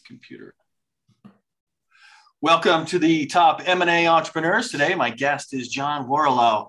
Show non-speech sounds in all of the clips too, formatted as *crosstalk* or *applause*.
computer. Welcome to the top M&A entrepreneurs. Today, my guest is John Warrillow.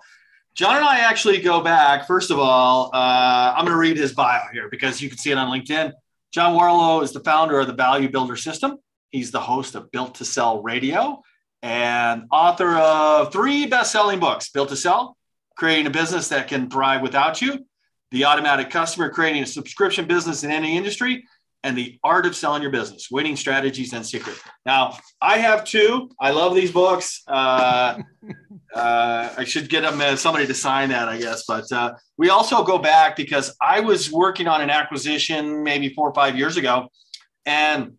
John and I actually go back. First of all, uh, I'm going to read his bio here because you can see it on LinkedIn. John Warrillow is the founder of the Value Builder System. He's the host of Built to Sell Radio and author of three best-selling books: Built to Sell, Creating a Business That Can Thrive Without You, The Automatic Customer, Creating a Subscription Business in Any Industry, and the art of selling your business winning strategies and secrets now i have two. I love these books. Uh, *laughs* uh, i should get them uh, somebody to sign that i guess but uh, we also go back because i was working on an acquisition maybe four or five years ago and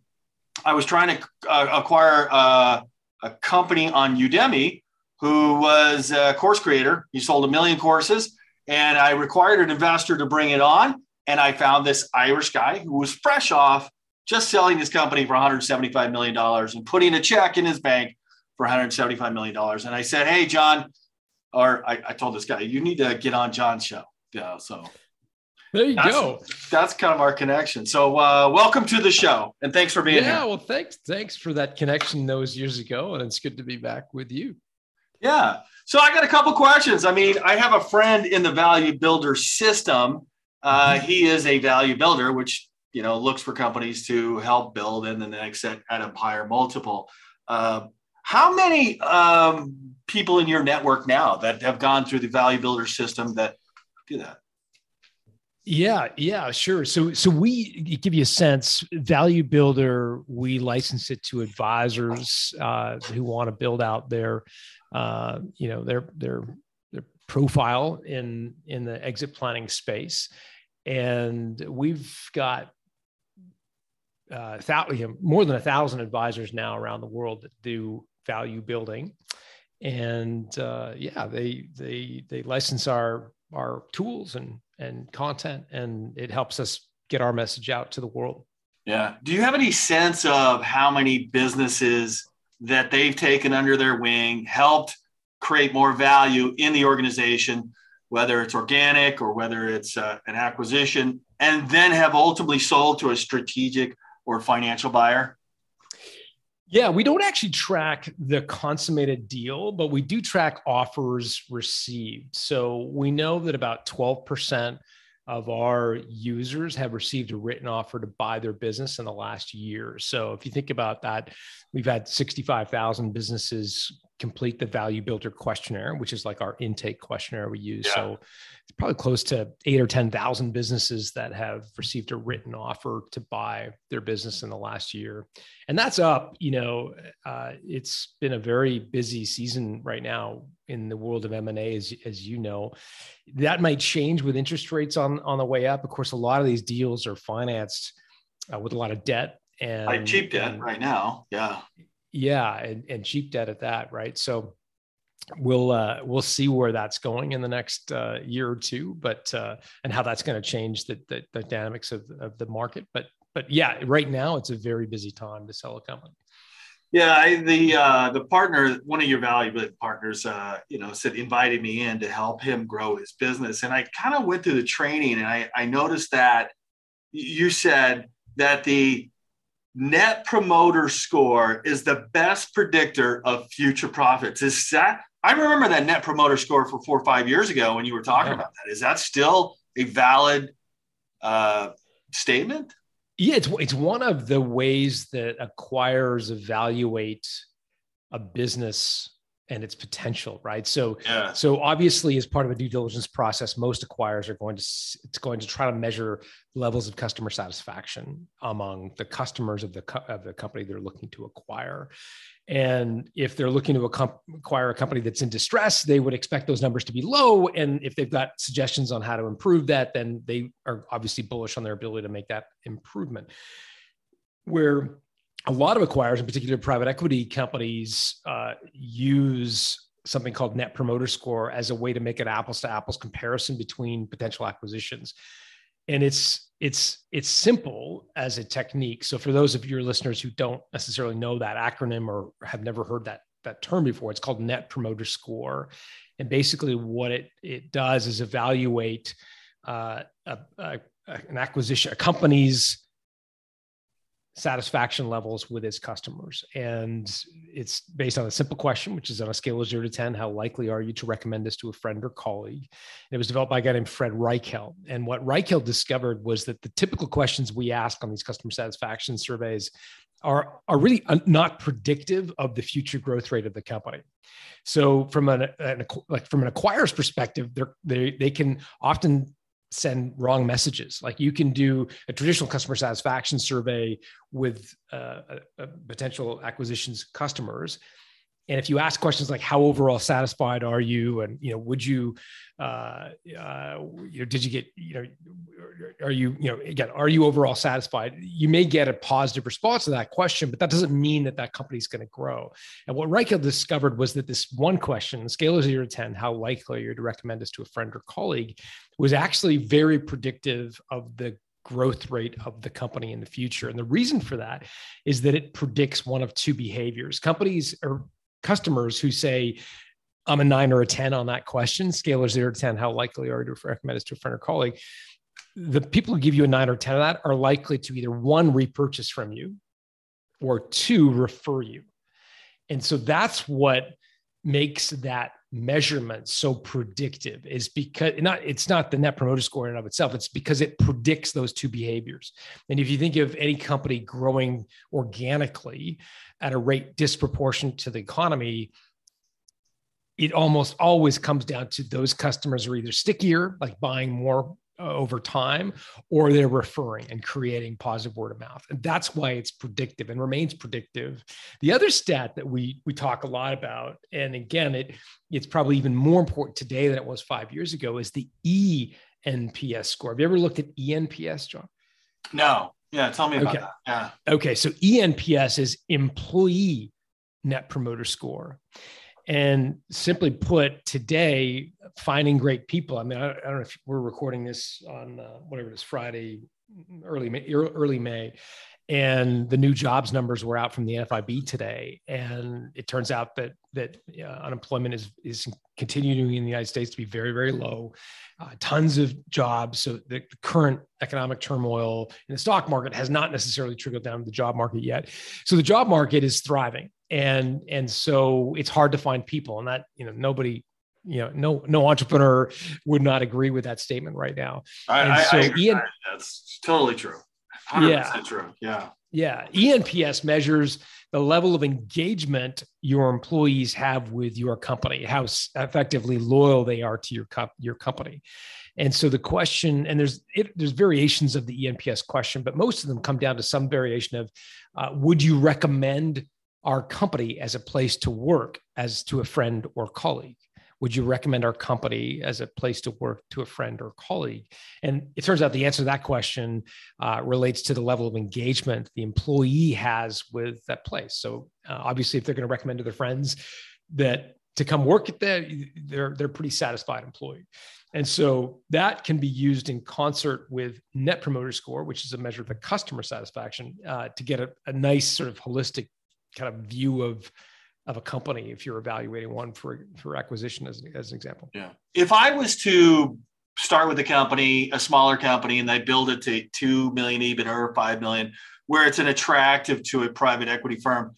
i was trying to uh, acquire uh, a company on udemy who was a course creator. He sold a million courses and i required an investor to bring it on and I found this Irish guy who was fresh off just selling his company for $175 million and putting a check in his bank for $175 million. And I said, Hey, John, or I, I told this guy, you need to get on John's show. Yeah. So there you that's, go. That's kind of our connection. So uh, welcome to the show and thanks for being yeah, here. Yeah. Well, thanks. Thanks for that connection those years ago. And it's good to be back with you. Yeah. So I got a couple questions. I mean, I have a friend in the value builder system uh, mm-hmm. he is a value builder, which you know looks for companies to help build and then the next at, a higher multiple. Uh, how many um, people in your network now that have gone through the value builder system that do that? Yeah, yeah, sure. So, so we give you a sense. Value Builder, we license it to advisors uh, who want to build out their, uh, you know, their their profile in in the exit planning space and we've got uh, more than a thousand advisors now around the world that do value building, and uh, yeah, they they they license our our tools and and content, and it helps us get our message out to the world. Yeah. Do you have any sense of how many businesses that they've taken under their wing, helped create more value in the organization? whether it's organic or whether it's uh, an acquisition, and then have ultimately sold to a strategic or financial buyer? Yeah, we don't actually track the consummated deal, but we do track offers received. So we know that about 12% of our users have received a written offer to buy their business in the last year. So if you think about that, we've had 65,000 businesses complete the value builder questionnaire, which is like our intake questionnaire we use. Yeah. So it's probably close to eight or 10,000 businesses that have received a written offer to buy their business in the last year. And that's up, you know, uh, it's been a very busy season right now in the world of M&A, as, as you know, that might change with interest rates on, on the way up. Of course, a lot of these deals are financed uh, with a lot of debt and like cheap debt and, right now. Yeah yeah and, and cheap debt at that right so we'll uh, we'll see where that's going in the next uh, year or two but uh, and how that's going to change the, the, the, dynamics of, of the market but but yeah right now it's a very busy time to sell a company yeah I, the uh, the partner one of your valuable partners uh, you know said invited me in to help him grow his business and i kind of went through the training and i i noticed that you said that the net promoter score is the best predictor of future profits. Is that I remember that net promoter score for four or five years ago when you were talking yeah. about that. Is that still a valid uh, statement? Yeah, it's it's one of the ways that acquirers evaluate a business and its potential, right? So, yeah. so obviously, as part of a due diligence process, most acquirers are going to it's going to try to measure levels of customer satisfaction among the customers of the of the company they're looking to acquire. And if they're looking to acquire a company that's in distress, they would expect those numbers to be low. And if they've got suggestions on how to improve that, then they are obviously bullish on their ability to make that improvement. Where a lot of acquirers, in particular private equity companies, uh, use something called net promoter score as a way to make an apples to apples comparison between potential acquisitions. And it's it's it's simple as a technique. So for those of your listeners who don't necessarily know that acronym or have never heard that that term before it's called net promoter score. And basically what it it does is evaluate uh, a, a, an acquisition a company's satisfaction levels with its customers. And it's based on a simple question, which is on a scale of zero to 10, how likely are you to recommend this to a friend or colleague? And it was developed by a guy named Fred Reichheld. And what Reichheld discovered was that the typical questions we ask on these customer satisfaction surveys are, are really not predictive of the future growth rate of the company. So from an, an like from an acquirer's perspective, they they can often send wrong messages. Like you can do a traditional customer satisfaction survey with uh, a, a potential acquisitions customers, and if you ask questions like how overall satisfied are you and you know would you uh, uh, you know did you get you know are you you know again are you overall satisfied you may get a positive response to that question but that doesn't mean that that company is going to grow and what Reichheld discovered was that this one question scale of 0 to 10 how likely are you to recommend this to a friend or colleague was actually very predictive of the growth rate of the company in the future. And the reason for that is that it predicts one of two behaviors. Companies are customers who say, I'm a nine or a 10 on that question, scale of zero to 10, how likely are you to recommend this to a friend or colleague? The people who give you a nine or 10 of that are likely to either one, repurchase from you, or two, refer you. And so that's what makes that measurement so predictive is because not it's not the net promoter score in and of itself it's because it predicts those two behaviors. And if you think of any company growing organically at a rate disproportionate to the economy it almost always comes down to those customers are either stickier like buying more over time or they're referring and creating positive word of mouth. And that's why it's predictive and remains predictive. The other stat that we we talk a lot about and again it it's probably even more important today than it was 5 years ago is the ENPS score. Have you ever looked at ENPS John? No. Yeah tell me about okay. that. Yeah. Okay so ENPS is employee net promoter score and simply put, today, finding great people. I mean, I, I don't know if we're recording this on uh, whatever it is, Friday, early May, early May, and the new jobs numbers were out from the NFIB today, and it turns out that that uh, unemployment is is continuing in the United States to be very very low. Uh, tons of jobs. So the, current economic turmoil in the stock market has not necessarily trickled down to the job market yet. So the job market is thriving and and so it's hard to find people and that you know nobody you know no no entrepreneur would not agree with that statement right now. I, and I, so I Ian, that's totally true. Yeah. true. Yeah. Yeah. Enps measures the level of engagement your employees have with your company how effectively loyal they are to your co- your company. And so the question and there's it, there's variations of the enps question but most of them come down to some variation of uh, would you recommend our company as a place to work as to a friend or colleague? Would you recommend our company as a place to work to a friend or colleague? And it turns out the answer to that question uh, relates to the level of engagement the employee has with that place. So uh, obviously, if they're going to recommend to their friends that to come work at that, they're they're pretty satisfied employee. And so that can be used in concert with Net Promoter Score, which is a measure of the customer satisfaction, uh, to get a, a nice sort of holistic kind of view of of a company if you're evaluating one for for acquisition as, as an example. Yeah. If i was to start with a company a smaller company and they build it to 2 million even or 5 million where it's an attractive to a private equity firm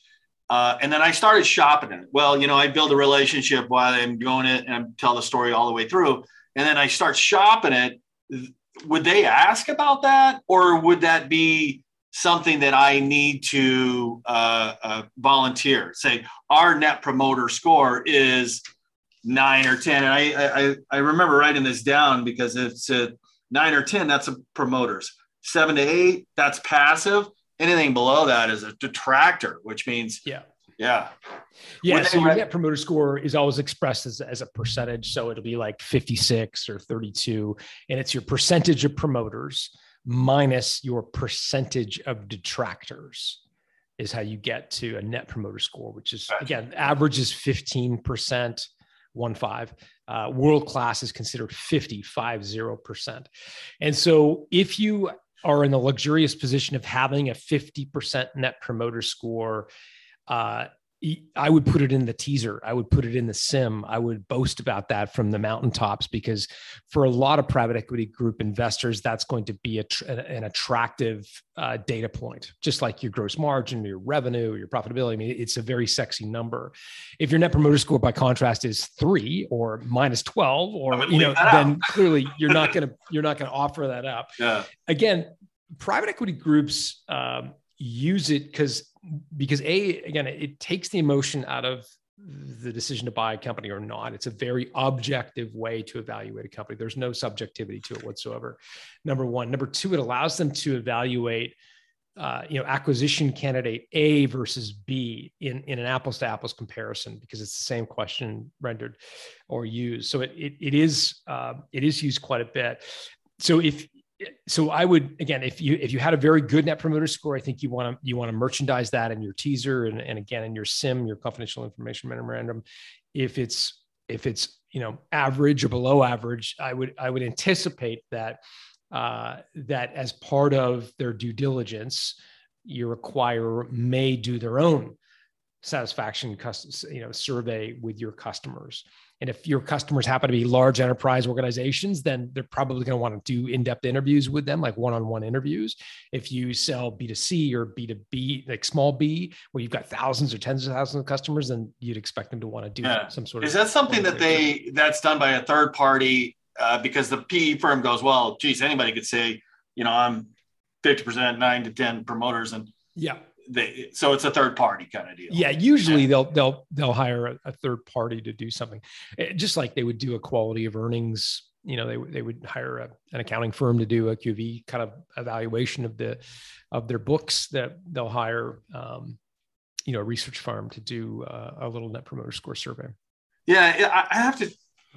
uh, and then i started shopping it. Well you know i build a relationship while i'm doing it and tell the story all the way through and then i start shopping it. Would they ask about that or would that be something that I need to uh, uh, volunteer. Say our net promoter score is nine or ten, and I I, I remember writing this down because it's a nine or ten. That's a promoters. Seven to eight, that's passive. Anything below that is a detractor, which means yeah. Yeah. Yeah. So your net promoter score is always expressed as, as a percentage. So it'll be like 56 or 32. And it's your percentage of promoters minus your percentage of detractors is how you get to a net promoter score, which is again, average is 15%, one five. Uh, world class is considered 50, five zero percent. And so if you are in the luxurious position of having a 50% net promoter score, uh, I would put it in the teaser. I would put it in the CIM. I would boast about that from the mountaintops because for a lot of private equity group investors, that's going to be a, an attractive uh, data point, just like your gross margin, your revenue, your profitability. I mean, it's a very sexy number. If your net promoter score, by contrast, is three or minus twelve, or you know, then clearly you're not *laughs* going to you're not going to offer that up. Yeah. Again, private equity groups um, use it because because a again it takes the emotion out of the decision to buy a company or not. It's a very objective way to evaluate a company. There's no subjectivity to it whatsoever number one. Number two it allows them to evaluate uh, you know acquisition candidate a versus b in, in an apples to apples comparison because it's the same question rendered or used. So it, it, it is uh, it is used quite a bit. So if so I would again, if you if you had a very good net promoter score, I think you want to you want to merchandise that in your teaser and, and again in your CIM, your confidential information memorandum. If it's if it's you know average or below average, I would I would anticipate that uh, that as part of their due diligence, your acquirer may do their own satisfaction you know survey with your customers and if your customers happen to be large enterprise organizations, then they're probably going to want to do in depth interviews with them, like one on one interviews. If you sell B2C or B2B, like small B, where you've got thousands or tens of thousands of customers, then you'd expect them to want to do yeah. some sort of. Is that something that they, that's done by a third party? Uh, because the PE firm goes, well, geez, anybody could say, you know, I'm 50%, nine to 10 promoters. And yeah they so it's a third party kind of deal. Yeah, usually they'll they'll they'll hire a, a, third party to do something, eh, just like they would do a quality of earnings. You know, they they would hire a, an accounting firm to do a QoE kind of evaluation of the of their books. That they'll hire, um, you know, a research firm to do uh, a little net promoter score survey. Yeah, I have to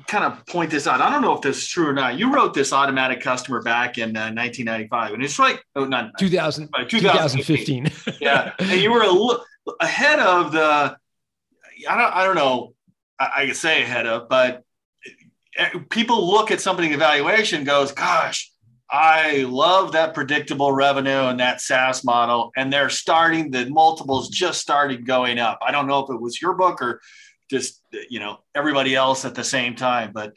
kind of point this out. I don't know if this is true or not. You wrote this automatic customer back in uh, 1995, and it's like oh, not 2000, 2015. yeah, and you were a little ahead of the. I don't. I don't know. I, I can say ahead of, but eh, people look at something evaluation goes, gosh. I love that predictable revenue and that SaaS model, and they're starting the multiples just started going up. I don't know if it was your book or just you know everybody else at the same time but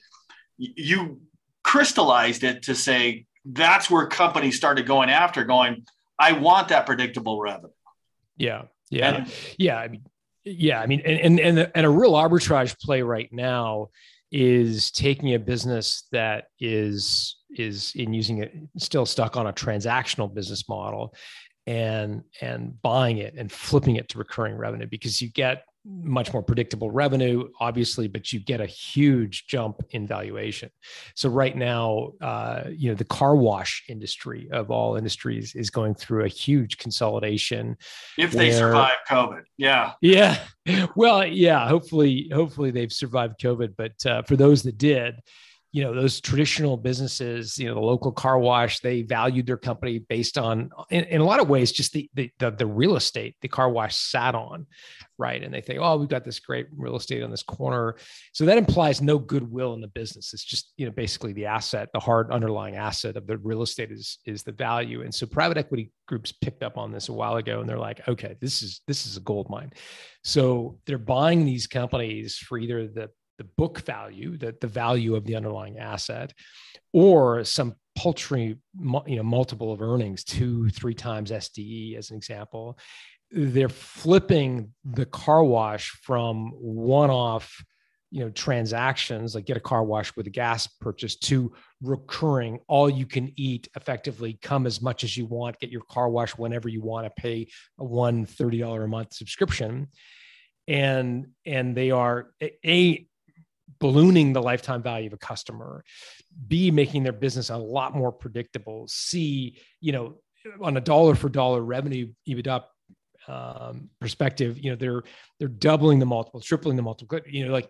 you crystallized it to say that's where companies started going after going i want that predictable revenue. Yeah. Yeah. And, yeah. I mean yeah. I mean and and and a real arbitrage play right now is taking a business that is is in using it still stuck on a transactional business model and and buying it and flipping it to recurring revenue because you get much more predictable revenue, obviously, but you get a huge jump in valuation. So right now, uh, you know, the car wash industry of all industries is going through a huge consolidation. If they where, survive COVID, yeah, yeah. *laughs* Well, yeah. Hopefully, hopefully they've survived COVID. But uh, for those that did, you know those traditional businesses you know the local car wash they valued their company based on in, in, a lot of ways just the, the, the the real estate the car wash sat on right? And they think oh we've got this great real estate on this corner. So that implies no goodwill in the business. It's just you know basically the asset the hard underlying asset of the real estate is is the value. And so private equity groups picked up on this a while ago and they're like okay this is this is a gold mine. So they're buying these companies for either the the book value, the, the value of the underlying asset, or some paltry you know multiple of earnings, two, three times SDE as an example. They're flipping the car wash from one-off you know transactions like get a car wash with a gas purchase to recurring all you can eat effectively come as much as you want get your car wash whenever you want to pay a one $30 a month subscription and and they are a ballooning the lifetime value of a customer b making their business a lot more predictable c you know on a dollar for dollar revenue ebitda um, perspective you know they're they're doubling the multiple tripling the multiple you know like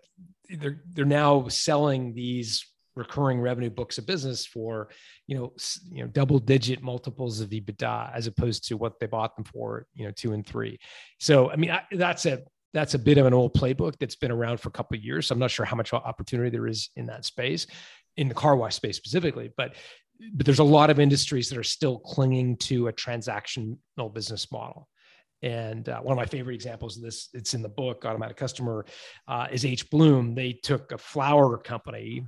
they're they're now selling these recurring revenue books of business for you know you know double digit multiples of EBITDA as opposed to what they bought them for you know two and three. So I mean I, that's a that's a bit of an old playbook that's been around for a couple of years. So I'm not sure how much opportunity there is in that space, in the car wash space specifically, but but there's a lot of industries that are still clinging to a transactional business model. And uh, one of my favorite examples of this, it's in the book, Automatic Customer, uh, is H Bloom. They took a flower company.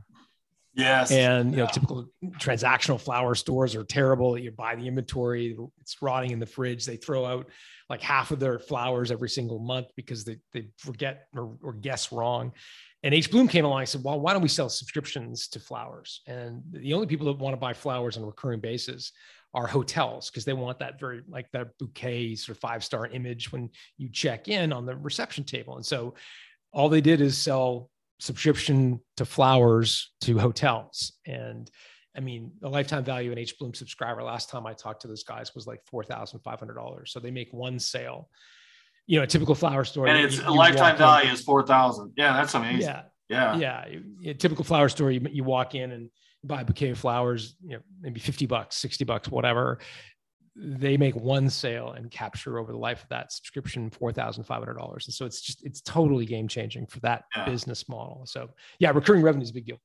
Yes. And you know, typical transactional flower stores are terrible. You buy the inventory, it's rotting in the fridge. They throw out like half of their flowers every single month because they, they forget or, or guess wrong. And H Bloom came along and said, well, why don't we sell subscriptions to flowers? And the only people that want to buy flowers on a recurring basis are hotels because they want that very like that bouquet sort of five star image when you check in on the reception table. And so all they did is sell subscription to flowers to hotels. And I mean, the lifetime value in H Bloom subscriber last time I talked to those guys was like four thousand five hundred dollars. So they make one sale. You know, a typical flower store. And it's a lifetime value in, is four thousand. Yeah, that's amazing. Yeah, yeah, yeah. A typical flower store, you, you walk in and buy a bouquet of flowers, you know, maybe 50 bucks, 60 bucks, whatever. They make one sale and capture over the life of that subscription $4,500. And so it's just, it's totally game changing for that yeah. business model. So yeah, recurring revenue is a big deal.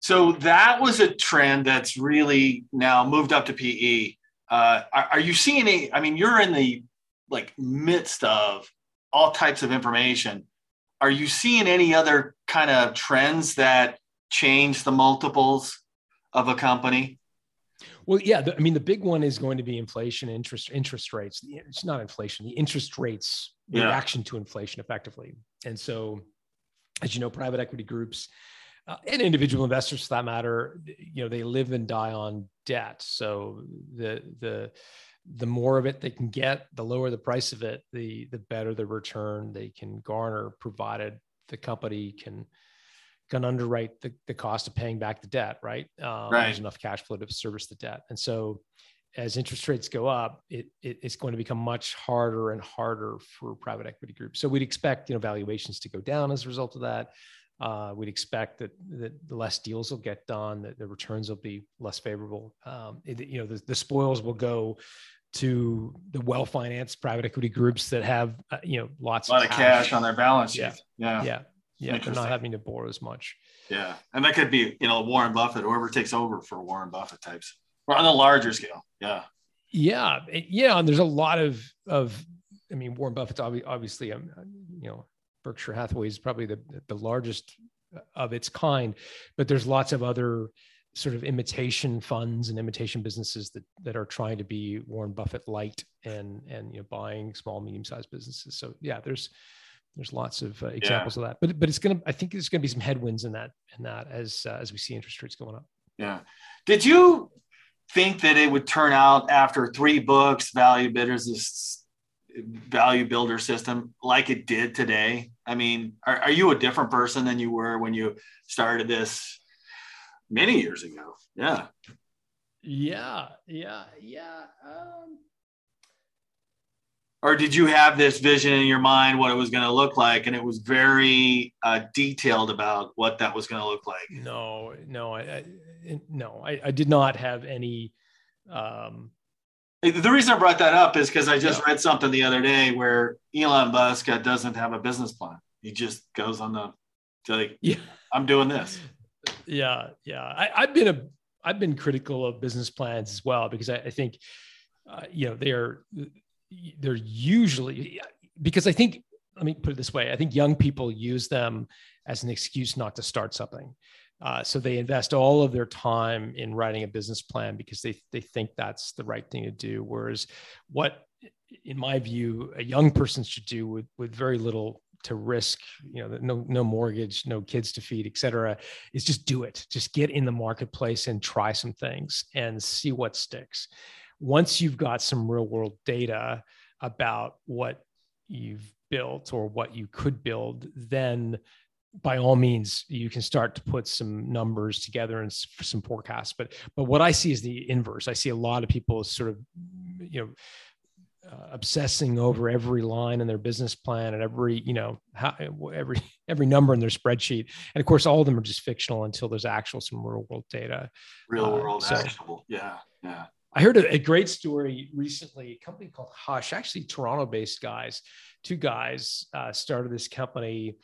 So that was a trend that's really now moved up to PE. Uh, are, are you seeing any? I mean, you're in the like midst of all types of information. Are you seeing any other kind of trends that change the multiples of a company? Well, yeah, the, I mean, the big one is going to be inflation, interest interest rates. It's not inflation, the interest rates yeah. reaction to inflation, effectively. And so, as you know, private equity groups uh, and individual investors, for that matter, you know, they live and die on debt. So the the the more of it they can get, the lower the price of it, the the better the return they can garner, provided the company can can underwrite the, the cost of paying back the debt, right? Um, right? There's enough cash flow to service the debt. And so as interest rates go up, it, it, it's going to become much harder and harder for private equity groups. So we'd expect, you know, valuations to go down as a result of that. Uh, we'd expect that, that the less deals will get done, that the returns will be less favorable. Um, it, you know, the, the spoils will go to the well-financed private equity groups that have, uh, you know, lots a lot of cash. cash on their balance sheet. Yeah. Yeah. yeah. Yeah, they're not having to borrow as much. Yeah, and that could be you know Warren Buffett, whoever takes over for Warren Buffett types, or on a larger scale. Yeah. Yeah, yeah, and there's a lot of of. I mean, Warren Buffett's obviously, um, you know, Berkshire Hathaway is probably the the largest of its kind, but there's lots of other sort of imitation funds and imitation businesses that that are trying to be Warren Buffett light and and you know buying small medium sized businesses. So yeah, there's there's lots of uh, examples yeah. of that but but it's gonna i think there's gonna be some headwinds in that in that as uh, as we see interest rates going up yeah did you think that it would turn out after three books value bidders value builder system like it did today? I mean are, are you a different person than you were when you started this many years ago? Yeah. Yeah yeah yeah um. Or did you have this vision in your mind what it was going to look like and it was very uh, detailed about what that was going to look like? No no i, I no I, I, did not have any um, the reason i brought that up is because i just yeah. read something the other day where elon musk doesn't have a business plan he just goes on the like yeah i'm doing this yeah yeah I, i've been a i've been critical of business plans as well because i, I think uh, you know they're they're usually because I think let me put it this way: I think young people use them as an excuse not to start something. Uh, so they invest all of their time in writing a business plan because they they think that's the right thing to do. Whereas what, in my view, a young person should do with with very little to risk, you know, no no mortgage, no kids to feed, et cetera, is just do it. Just get in the marketplace and try some things and see what sticks once you've got some real world data about what you've built or what you could build, then by all means you can start to put some numbers together and some forecasts but but what i see is the inverse. I see a lot of people sort of you know uh, obsessing over every line in their business plan and every you know how, every *laughs* every number in their spreadsheet. And of course all of them are just fictional until there's actual some real world data. Real world uh, so, actionable. Yeah yeah. I heard a, a, great story recently. A company called Hush, actually Toronto-based guys, two guys uh, started this company,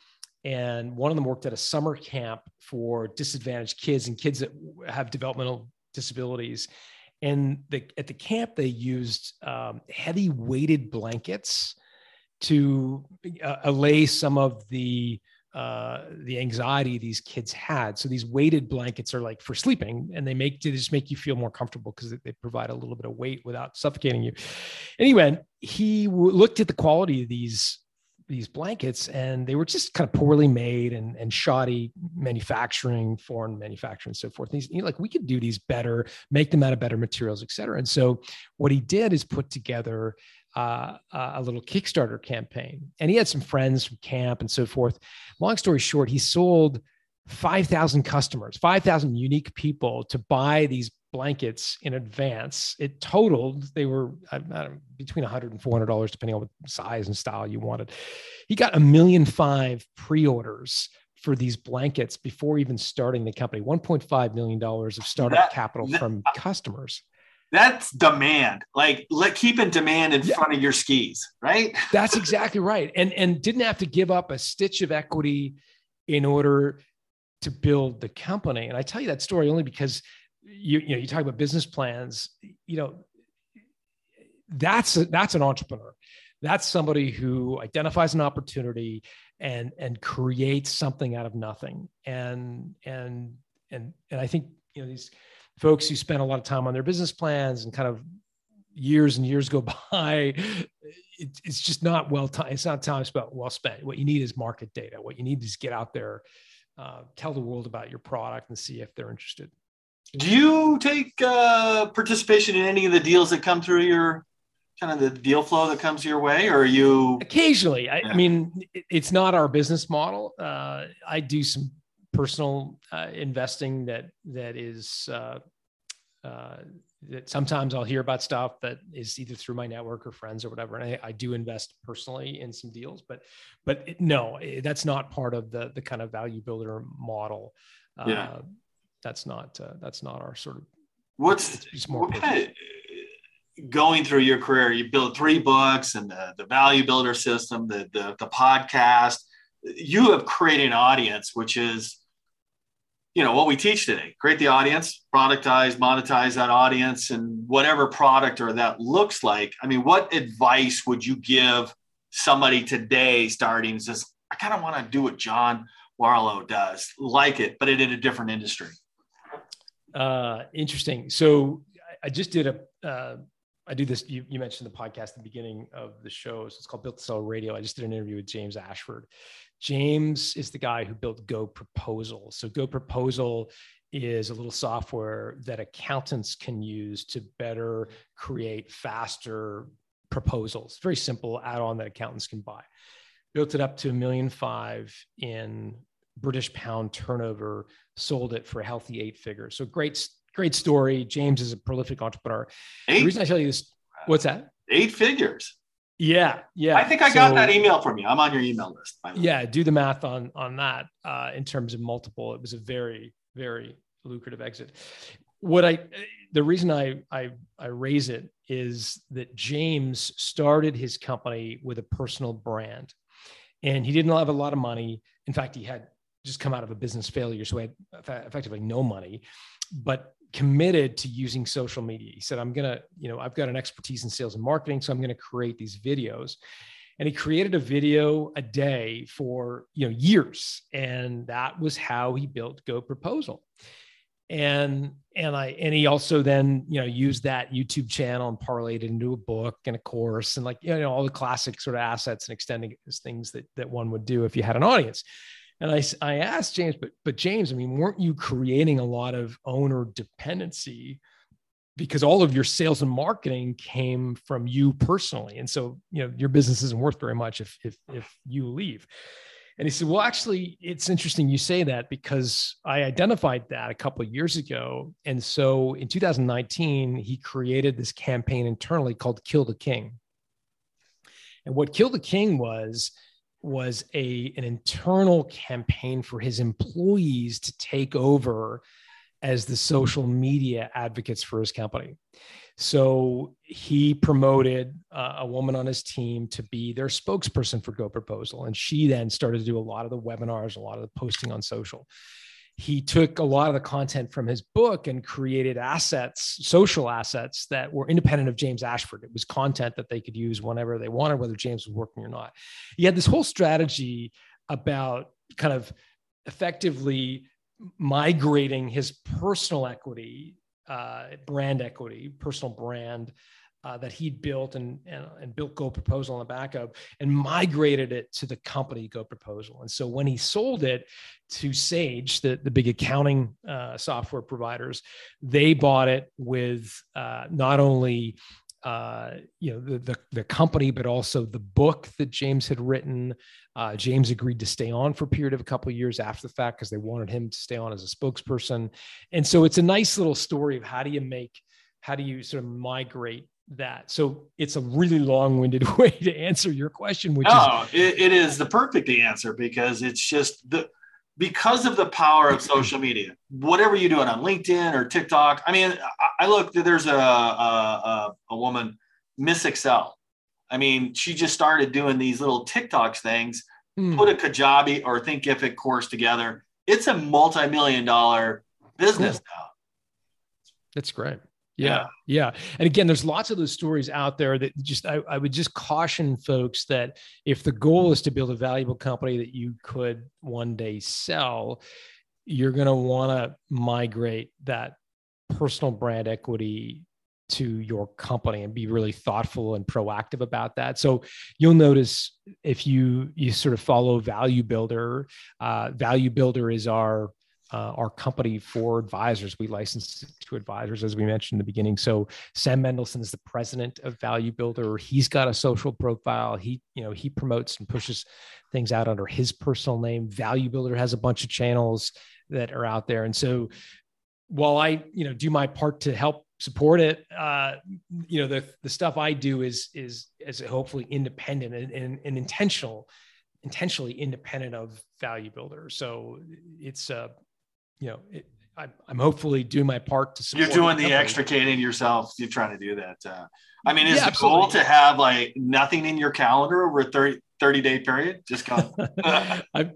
and one of them worked at a summer camp for disadvantaged kids and kids that have developmental disabilities. And the, at the camp, they used um, heavy weighted blankets to uh, allay some of the uh, the anxiety these kids had. So these weighted blankets are like for sleeping, and they make they just make you feel more comfortable because they provide a little bit of weight without suffocating you. Anyway, he w- looked at the quality of these these blankets and they were just kind of poorly made and, and shoddy manufacturing foreign manufacturing and so forth and he's you know, like we could do these better make them out of better materials et cetera and so what he did is put together uh, a little Kickstarter campaign. And he had some friends from camp and so forth. Long story short, he sold 5,000 customers, 5,000 unique people to buy these blankets in advance. It totaled, they were know, between 100 and 400 dollars, depending on what size and style you wanted. He got a million five pre-orders for these blankets before even starting the company. 1.5 million dollars of startup that, capital that, from customers. That's demand. Like let keeping demand in yeah. front of your skis, right? *laughs* That's exactly right. And and didn't have to give up a stitch of equity in order to build the company. And I tell you that story only because you you know you talk about business plans. You know, that's a, that's an entrepreneur. That's somebody who identifies an opportunity and and creates something out of nothing. And and and and I think you know these folks who spend a lot of time on their business plans and kind of years and years go *laughs* by it, it's just not well time it's not time spent well spent what you need is market data what you need is get out there uh, tell the world about your product and see if they're interested do you take uh, participation in any of the deals that come through your kind of the deal flow that comes your way or are you occasionally I, yeah. I mean it's not our business model uh, i do some personal uh, investing that that is uh, uh, that sometimes I'll hear about stuff that is either through my network or friends or whatever, and I, I do invest personally in some deals, but but no, it, that's not part of the the kind of value builder model. Yeah. Uh, that's not uh, that's not our sort of. What's it's more what kind of, going through your career? You built three books and the, the value builder system, the, the the podcast. You have created an audience, which is you know what we teach today create the audience productize monetize that audience and whatever product or that looks like i mean what advice would you give somebody today starting says i kind of want to do what john warrillow does like it but it in a different industry uh, interesting so i just did a uh, I do this. You, you, mentioned the podcast at the beginning of the show. So it's called Built to Sell Radio. I just did an interview with James Ashford, James is the guy who built Go Proposal. So Go Proposal is a little software that accountants can use to better create faster proposals. Very simple add-on that accountants can buy. Built it up to a million five in British pound turnover, sold it for a healthy eight figures. So great, great story. James is a prolific entrepreneur. Eight? The reason I tell you this, what's that? Eight figures. Yeah, yeah. I think I so, got that email from you. I'm on your email list. Yeah, do the math on on that. Uh, in terms of multiple, it was a very very lucrative exit. What I the reason I I I raise it is that James started his company with a personal brand, and he didn't have a lot of money. In fact, he had just come out of a business failure, so he had effectively no money. But committed to using social media. He said, I'm going to, you know, I've got an expertise in sales and marketing, so I'm going to create these videos. And he created a video a day for, you know, years. And that was how he built Go Proposal. And and I and he also then, you know, used that YouTube channel and parlayed it into a book and a course and like, you know, all the classic sort of assets and extending things that that one would do if you had an audience. And I, I asked James, but but James, I mean, weren't you creating a lot of owner dependency because all of your sales and marketing came from you personally, and so you know your business isn't worth very much if if if you leave. And he said, "Well, actually, it's interesting you say that because I identified that a couple of years ago, and so in 2019 he created this campaign internally called Kill the King. And what Kill the King was." Was a an internal campaign for his employees to take over as the social media advocates for his company. So he promoted uh, a woman on his team to be their spokesperson for Go Proposal, and she then started to do a lot of the webinars, a lot of the posting on social. He took a lot of the content from his book and created assets, social assets that were independent of James Ashford. It was content that they could use whenever they wanted, whether James was working or not. He had this whole strategy about kind of effectively migrating his personal equity, uh, brand equity, personal brand uh, that he'd built and, and, and built Go Proposal on the back of and migrated it to the company Go Proposal. And so when he sold it to Sage, the, the big accounting uh, software providers, they bought it with uh, not only uh, you know the, the, the company, but also the book that James had written. Uh, James agreed to stay on for a period of a couple of years after the fact because they wanted him to stay on as a spokesperson. And so it's a nice little story of how do you make, how do you sort of migrate that. So it's a really long-winded *laughs* way to answer your question, which no, is it, it is the perfect answer because it's just the because of the power of social media. Whatever you're doing on LinkedIn or TikTok. I mean, I, I look there's a, a a woman, Miss Excel. I mean, she just started doing these little TikToks things. Mm. Put a Kajabi or Thinkific course together. It's a multi-million dollar business cool. now. That's great. Yeah, yeah. And again, there's lots of those stories out there that just I, I, would just caution folks that if the goal is to build a valuable company that you could one day sell, you're going to want to migrate that personal brand equity to your company and be really thoughtful and proactive about that. So you'll notice if you you sort of follow Value Builder, uh, Value Builder is our uh, our company for advisors. We license to advisors, as we mentioned in the beginning. So Sam Mendelson is the president of Value Builder. He's got a social profile. He, you know, he promotes and pushes things out under his personal name. Value Builder has a bunch of channels that are out there. And so while I, you know, do my part to help support it, uh, you know, the the stuff I do is is is hopefully independent and, and, and intentional intentionally independent of value builder. So it's uh, you know, it, I, I'm hopefully doing my part to support. You're doing the, the extricating yourself. You're trying to do that. Uh, I mean, is yeah, the absolutely. goal to have like nothing in your calendar over a 30, 30 day period? Just come. *laughs*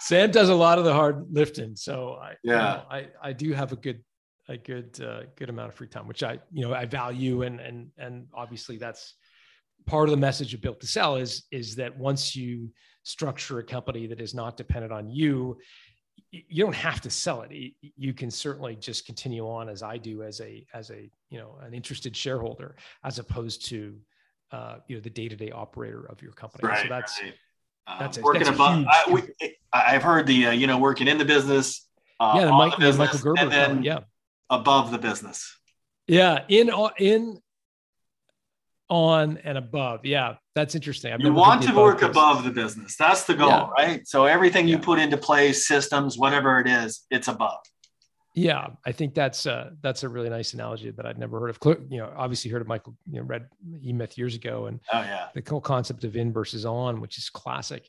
Sam does a lot of the hard lifting, so I, yeah, you know, I, I do have a good, a good, uh, good amount of free time, which I, you know, I value, and and and obviously that's part of the message of Built to Sell is is that once you structure a company that is not dependent on you, you don't have to sell it. You can certainly just continue on as I do as a as a you know an interested shareholder, as opposed to uh, you know the day to day operator of your company. Right, so that's right. that's, um, a, working that's above. I, have heard the uh, you know working in the business. Uh, yeah, the, Mike, the business, Michael Gerber. Then yeah, above the business. Yeah, in in on and above. Yeah, that's interesting. I've you want to work above the business. That's the goal, yeah. right? So everything you put into place, systems, whatever it is, it's above. Yeah, I think that's uh, that's a really nice analogy that I'd never heard of. You know, obviously heard of Michael, you know, read E Myth years ago, and oh yeah, the whole concept of in versus on, which is classic.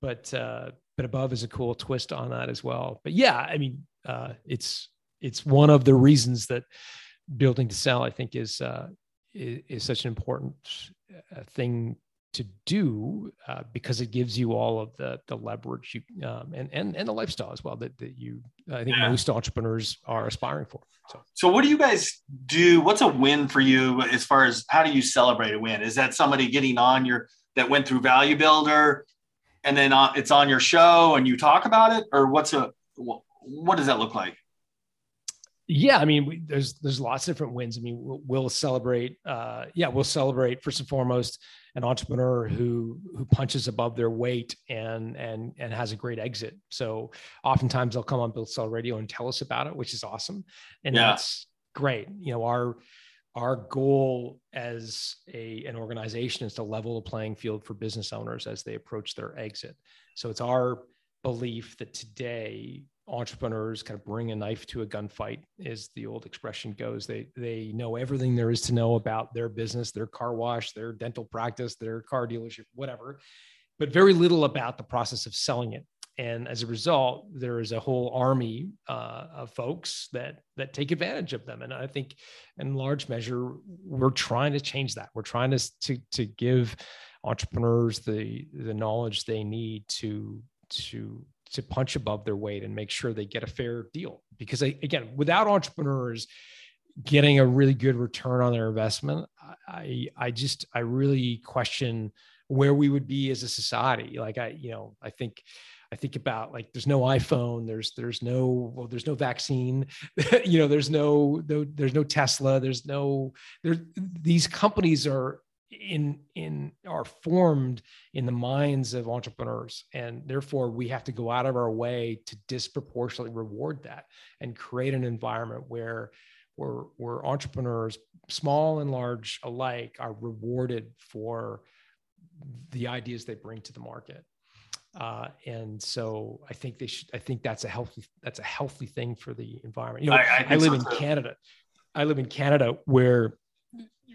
But uh, but above is a cool twist on that as well. But yeah, I mean, uh, it's it's one of the reasons that building to sell, I think, is uh, is, is such an important uh, thing to do uh, because it gives you all of the the leverage you um, and and and the lifestyle as well that that you I think yeah. most entrepreneurs are aspiring for. So. so what do you guys do? What's a win for you as far as how do you celebrate a win? Is that somebody getting on your that went through Value Builder and then uh, it's on your show and you talk about it, or what's a what does that look like? Yeah i mean we, there's there's lots of different wins. I mean we'll, we'll celebrate uh, yeah we'll celebrate first and foremost an entrepreneur who who punches above their weight and and and has a great exit. So oftentimes they'll come on build sell radio and tell us about it which is awesome. And yeah. that's great. You know our our goal as a an organization is to level the playing field for business owners as they approach their exit. So it's our belief that today entrepreneurs kind of bring a knife to a gunfight as the old expression goes. They they know everything there is to know about their business their car wash their dental practice their car dealership whatever but very little about the process of selling it. And as a result there is a whole army uh, of folks that that take advantage of them. And i think in large measure we're trying to change that. We're trying to to, to give entrepreneurs the the knowledge they need to to to punch above their weight and make sure they get a fair deal. Because I, again, without entrepreneurs getting a really good return on their investment, I I just I really question where we would be as a society. Like I, you know, I think I think about like there's no iPhone, there's there's no well, there's no vaccine, *laughs* you know, there's no, no there's no Tesla, there's no there these companies are in in are formed in the minds of entrepreneurs and therefore we have to go out of our way to disproportionately reward that and create an environment where where where entrepreneurs small and large alike are rewarded for the ideas they bring to the market uh, and so I think they should. I think that's a healthy. That's a healthy thing for the environment. You know, I, I, I live so in. Canada. I live in Canada where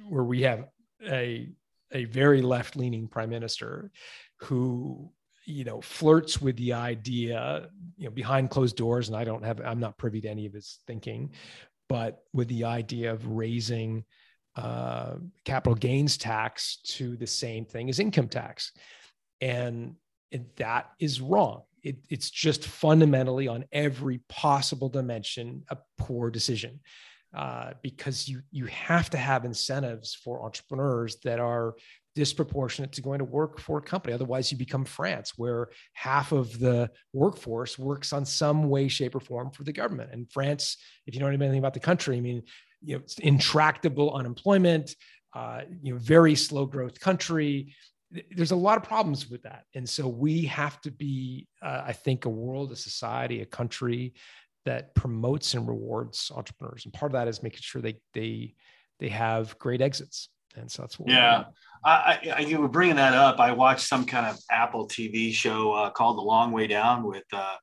where we have a a very left leaning prime minister who you know flirts with the idea you know behind closed doors and i don't have i'm not privy to any of his thinking but with the idea of raising uh, capital gains tax to the same thing as income tax and and that is wrong. It, it's just fundamentally on every possible dimension a poor decision uh, because you you have to have incentives for entrepreneurs that are disproportionate to going to work for a company. Otherwise, you become France, where half of the workforce works on some way, shape, or form for the government. And France, if you don't know anything about the country, I mean, you know, intractable unemployment, uh, you know, very slow growth country there's a lot of problems with that and so we have to be uh, i think a world a society a country that promotes and rewards entrepreneurs and part of that is making sure they they they have great exits and so that's what yeah I, I, you were bringing that up i watched some kind of apple tv show uh, called the long way down with uh,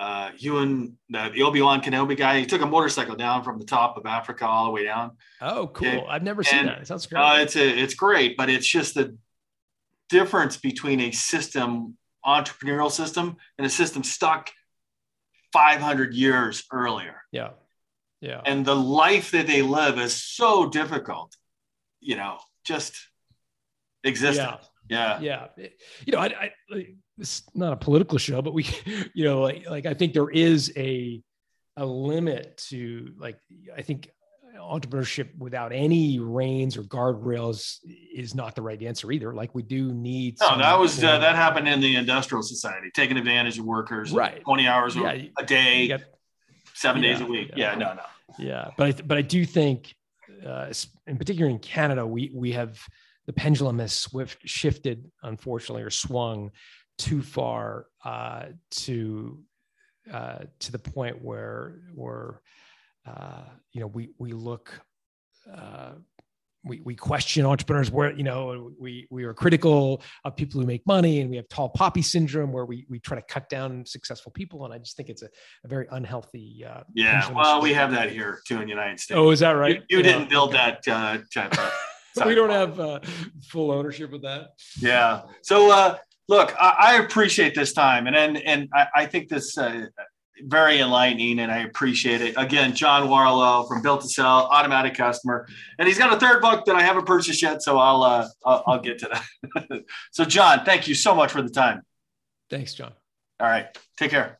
uh, Ewan, the, the Obi Wan Kenobi guy, he took a motorcycle down from the top of Africa all the way down. Oh, cool! Yeah. I've never seen and, that. It sounds great. Uh, it's a, it's great, but it's just the difference between a system, entrepreneurial system, and a system stuck 500 years earlier. Yeah. Yeah. And the life that they live is so difficult, you know, just existing. Yeah. Yeah. Yeah. You know, I, I, it's not a political show, but we, *laughs* you know, like, like I think there is a, a limit to like, I think entrepreneurship without any reins or guardrails is not the right answer either. Like we do need. No, that was uh, that happened in the industrial society, taking advantage of workers, right? Twenty hours yeah, a day, seven yeah, days a week. Yeah, yeah, no, no. Yeah, but I, but I do think, uh, in particular in Canada, we we have the pendulum has swift shifted, unfortunately, or swung too far uh, to uh, to the point where where uh, you know, we we look, uh, we we question entrepreneurs where you know we we are critical of people who make money, and we have tall poppy syndrome where we we try to cut down successful people, and I just think it's a, a very unhealthy. Uh, yeah, well, we have that here too in the United States. Oh, is that right? You, you didn't build that. Uh, so *laughs* we don't have uh, full ownership of that. Yeah. So uh, look, I, I, appreciate this time, and and and I, I think this uh, very enlightening and I appreciate it. Again, John Warrillow from Built to Sell, automatic customer, and he's got a third book that I haven't purchased yet, so I'll uh, I'll, I'll get to that. *laughs* so, John, thank you so much for the time. Thanks, John. All right, take care.